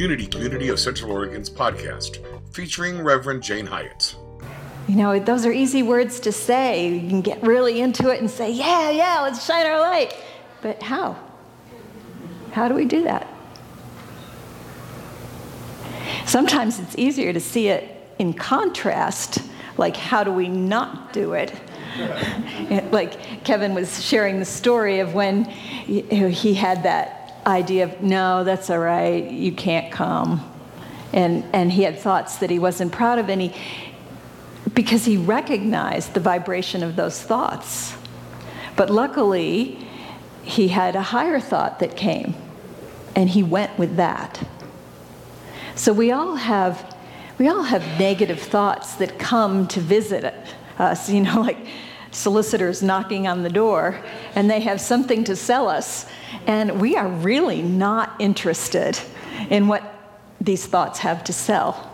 Unity Community of Central Oregon's podcast, featuring Reverend Jane Hyatt. You know, those are easy words to say. You can get really into it and say, yeah, yeah, let's shine our light. But how? How do we do that? Sometimes it's easier to see it in contrast, like, how do we not do it? like Kevin was sharing the story of when he had that idea of, no, that's all right, you can't come. And, and he had thoughts that he wasn't proud of, and he, because he recognized the vibration of those thoughts. But luckily, he had a higher thought that came, and he went with that. So we all have, we all have negative thoughts that come to visit us, you know, like solicitors knocking on the door, and they have something to sell us, and we are really not interested in what these thoughts have to sell.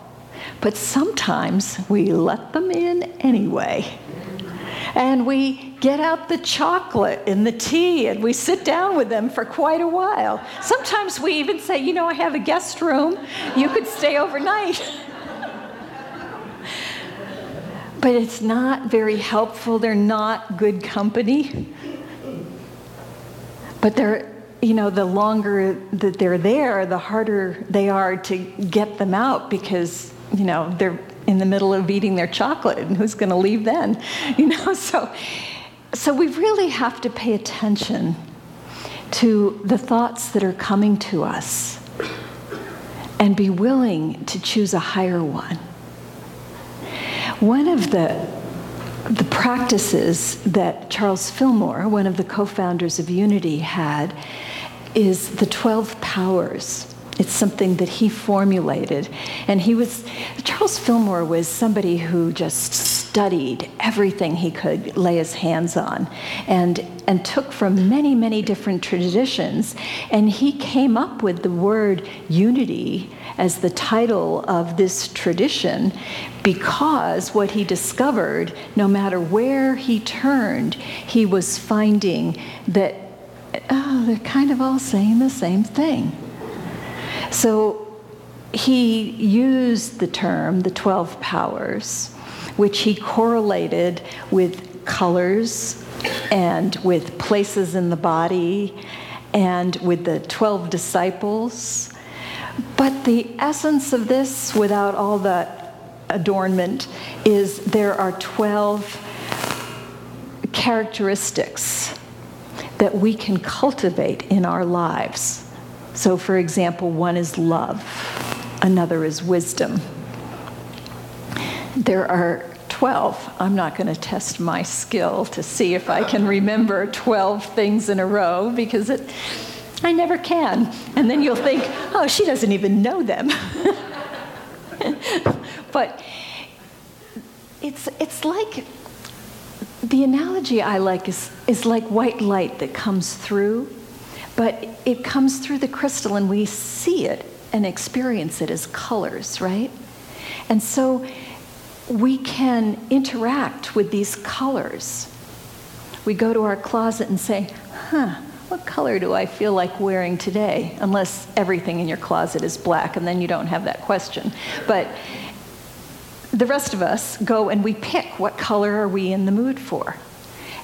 But sometimes we let them in anyway. And we get out the chocolate and the tea and we sit down with them for quite a while. Sometimes we even say, you know, I have a guest room, you could stay overnight. but it's not very helpful. They're not good company. But they're, you know, the longer that they're there, the harder they are to get them out because, you know, they're in the middle of eating their chocolate and who's going to leave then? You know, so so we really have to pay attention to the thoughts that are coming to us and be willing to choose a higher one. One of the, the practices that Charles Fillmore, one of the co founders of Unity, had is the 12 powers. It's something that he formulated. And he was, Charles Fillmore was somebody who just studied everything he could lay his hands on and, and took from many, many different traditions. And he came up with the word unity as the title of this tradition because what he discovered, no matter where he turned, he was finding that, oh, they're kind of all saying the same thing. So he used the term, the 12 powers, which he correlated with colors and with places in the body and with the 12 disciples. But the essence of this, without all the adornment is there are 12 characteristics that we can cultivate in our lives. So, for example, one is love, another is wisdom. There are 12. I'm not going to test my skill to see if I can remember 12 things in a row because it, I never can. And then you'll think, oh, she doesn't even know them. but it's, it's like the analogy I like is, is like white light that comes through, but it comes through the crystal and we see it and experience it as colors, right? And so we can interact with these colors. We go to our closet and say, huh, what color do I feel like wearing today? Unless everything in your closet is black, and then you don't have that question. But the rest of us go and we pick what color are we in the mood for.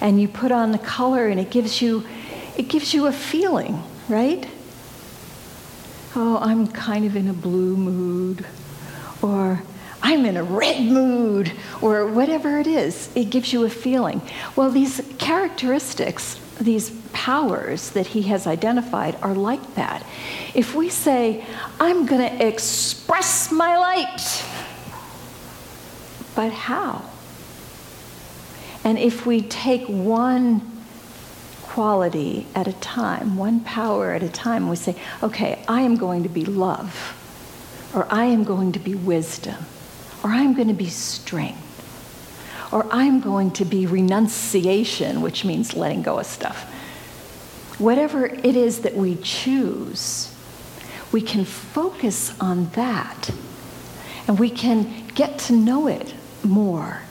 And you put on the color and it gives you it gives you a feeling, right? Oh, I'm kind of in a blue mood I'm in a red mood or whatever it is. It gives you a feeling. Well, these characteristics these powers that he has identified are like that. If we say, I'm going to express my light, but how? And if we take one quality at a time, one power at a time, we say, okay, I am going to be love, or I am going to be wisdom, or I am going to be strength or I'm going to be renunciation, which means letting go of stuff. Whatever it is that we choose, we can focus on that and we can get to know it more.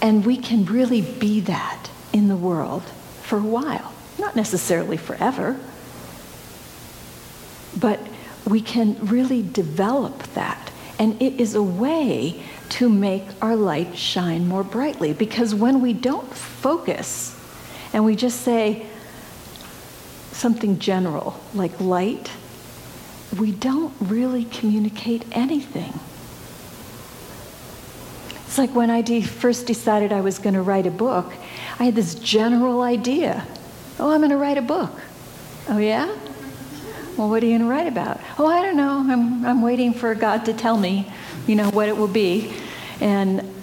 And we can really be that in the world for a while, not necessarily forever. But we can really develop that. And it is a way to make our light shine more brightly. Because when we don't focus and we just say something general like light, we don't really communicate anything. It's like when I de- first decided I was going to write a book, I had this general idea. Oh, I'm going to write a book. Oh, yeah? Well, what are you going to write about? Oh, I don't know. I'm, I'm waiting for God to tell me, you know, what it will be. And,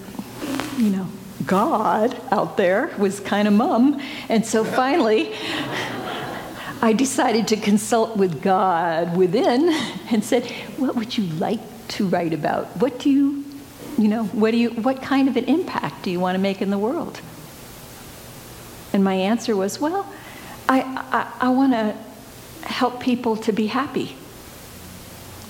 you know, God out there was kind of mum. And so finally, I decided to consult with God within and said, What would you like to write about? What do you, you know, what, do you, what kind of an impact do you want to make in the world? And my answer was, Well, I, I, I want to help people to be happy.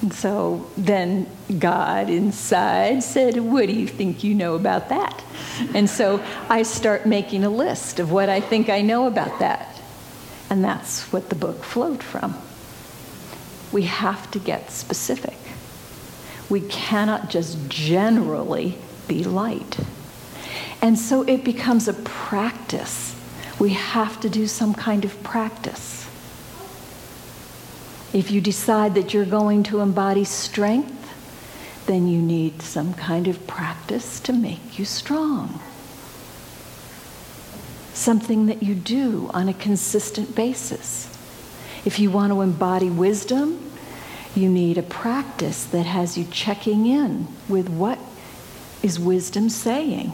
And so then God inside said, What do you think you know about that? And so I start making a list of what I think I know about that. And that's what the book flowed from. We have to get specific. We cannot just generally be light. And so it becomes a practice. We have to do some kind of practice. If you decide that you're going to embody strength, then you need some kind of practice to make you strong something that you do on a consistent basis. If you want to embody wisdom, you need a practice that has you checking in with what is wisdom saying.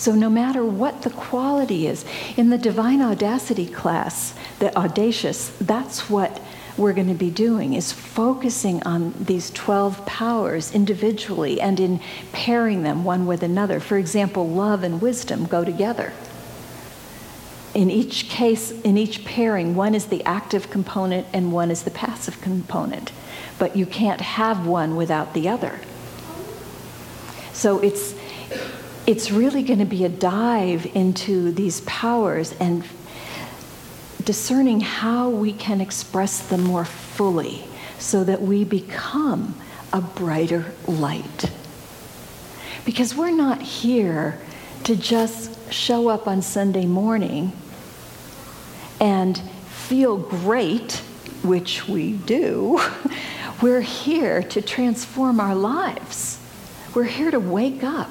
So, no matter what the quality is, in the Divine Audacity class, the audacious, that's what we're going to be doing is focusing on these 12 powers individually and in pairing them one with another. For example, love and wisdom go together. In each case, in each pairing, one is the active component and one is the passive component. But you can't have one without the other. So it's, it's really going to be a dive into these powers and discerning how we can express them more fully so that we become a brighter light. Because we're not here to just show up on Sunday morning and feel great, which we do. We're here to transform our lives. We're here to wake up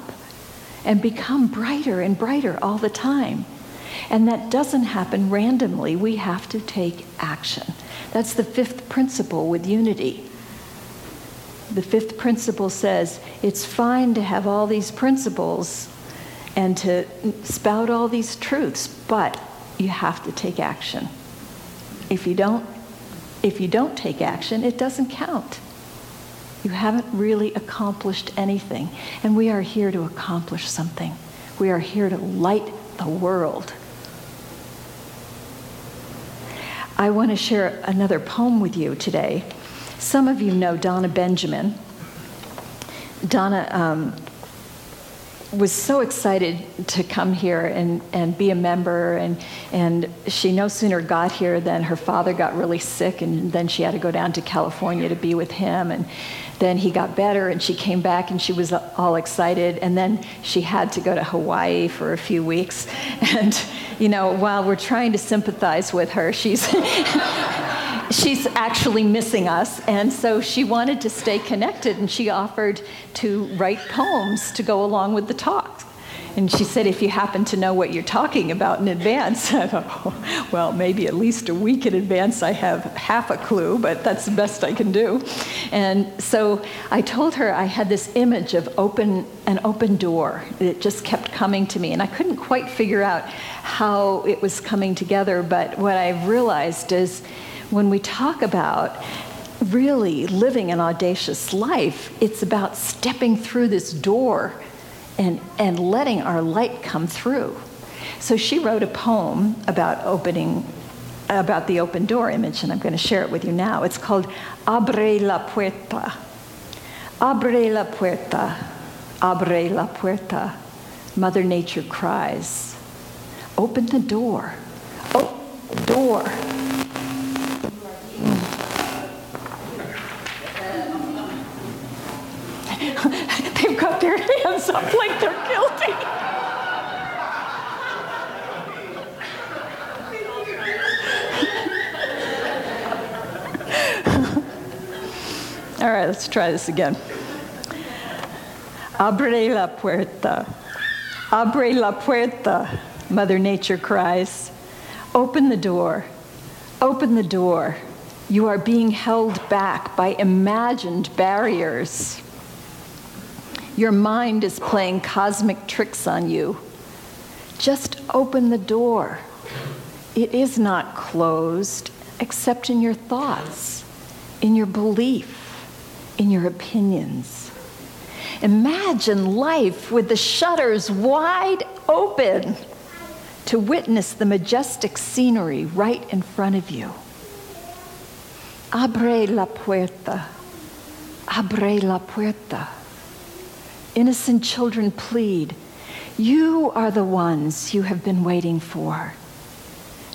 and become brighter and brighter all the time. And that doesn't happen randomly. We have to take action. That's the fifth principle with unity. The fifth principle says it's fine to have all these principles and to spout all these truths, but you have to take action. If you don't, if you don't take action, it doesn't count. You haven't really accomplished anything. And we are here to accomplish something. We are here to light the world. I want to share another poem with you today. Some of you know Donna Benjamin. Donna um, was so excited to come here and, and be a member, and, and she no sooner got here than her father got really sick, and then she had to go down to California to be with him. And then he got better, and she came back, and she was all excited. And then she had to go to Hawaii for a few weeks. And you know, while we're trying to sympathize with her, she's she's actually missing us. And so she wanted to stay connected, and she offered to write poems to go along with the talk. And she said, if you happen to know what you're talking about in advance, I thought, oh, well, maybe at least a week in advance I have half a clue, but that's the best I can do. And so I told her I had this image of open an open door. It just kept coming to me, and I couldn't quite figure out how it was coming together. But what I've realized is when we talk about really living an audacious life, it's about stepping through this door and, and letting our light come through. So she wrote a poem about opening, about the open door image, and I'm going to share it with you now. It's called Abre la puerta. Abre la puerta. Abre la puerta. Mother Nature cries. Open the door. Oh, door. they've got their hands up like they're guilty. All right, let's try this again. Abre la puerta. Abre la puerta, Mother Nature cries. Open the door. Open the door. You are being held back by imagined barriers. Your mind is playing cosmic tricks on you. Just open the door. It is not closed except in your thoughts, in your belief in your opinions. Imagine life with the shutters wide open to witness the majestic scenery right in front of you. Abre la puerta. Abre la puerta. Innocent children plead, You are the ones you have been waiting for.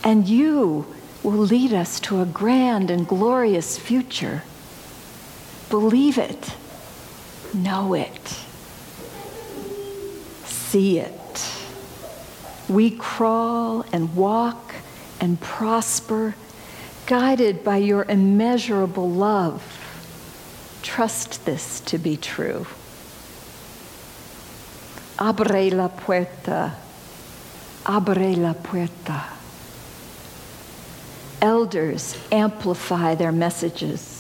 And you will lead us to a grand and glorious future. Believe it, know it, see it. We crawl and walk and prosper, guided by your immeasurable love. Trust this to be true. Abre la puerta, abre la puerta. Elders amplify their messages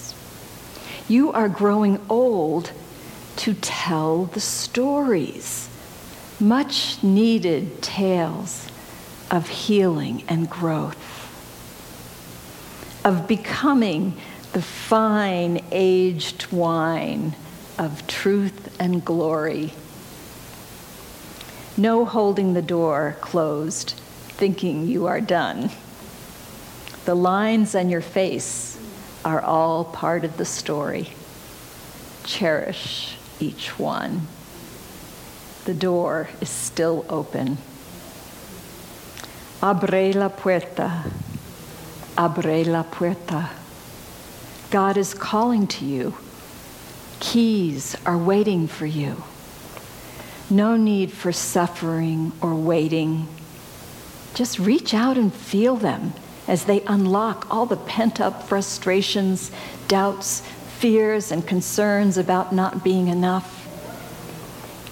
you are growing old to tell the stories, much needed tales of healing and growth, of becoming the fine aged wine of truth and glory. No holding the door closed, thinking you are done. The lines on your face are all part of the story. Cherish each one. The door is still open. Abre la puerta. Abre la puerta. God is calling to you. Keys are waiting for you. No need for suffering or waiting. Just reach out and feel them as they unlock all the pent up frustrations, doubts, fears, and concerns about not being enough.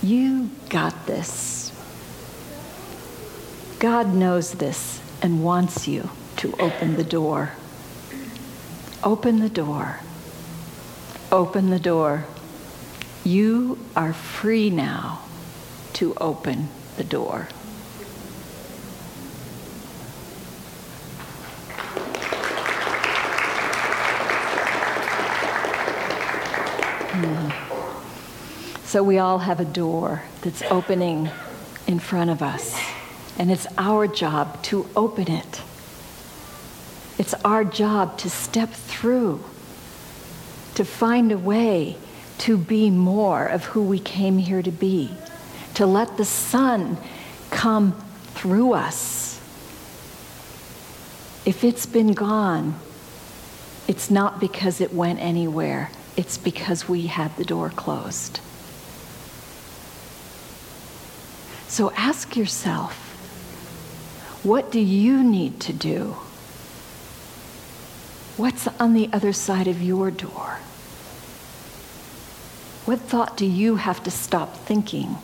You got this. God knows this and wants you to open the door. Open the door. Open the door. You are free now to open the door. Hmm. So we all have a door that's opening in front of us, and it's our job to open it. It's our job to step through, to find a way to be more of who we came here to be, to let the sun come through us. If it's been gone, it's not because it went anywhere, it's because we had the door closed. So ask yourself what do you need to do? What's on the other side of your door? What thought do you have to stop thinking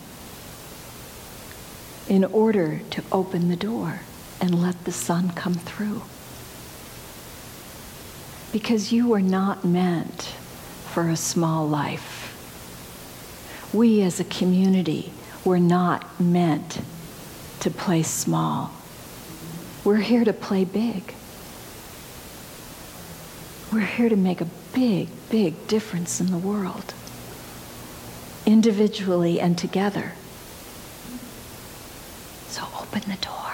in order to open the door and let the sun come through? Because you were not meant for a small life. We as a community we're not meant to play small. We're here to play big. We're here to make a big, big difference in the world, individually and together. Open the door.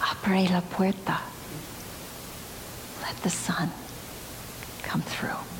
Abre la puerta. Let the sun come through.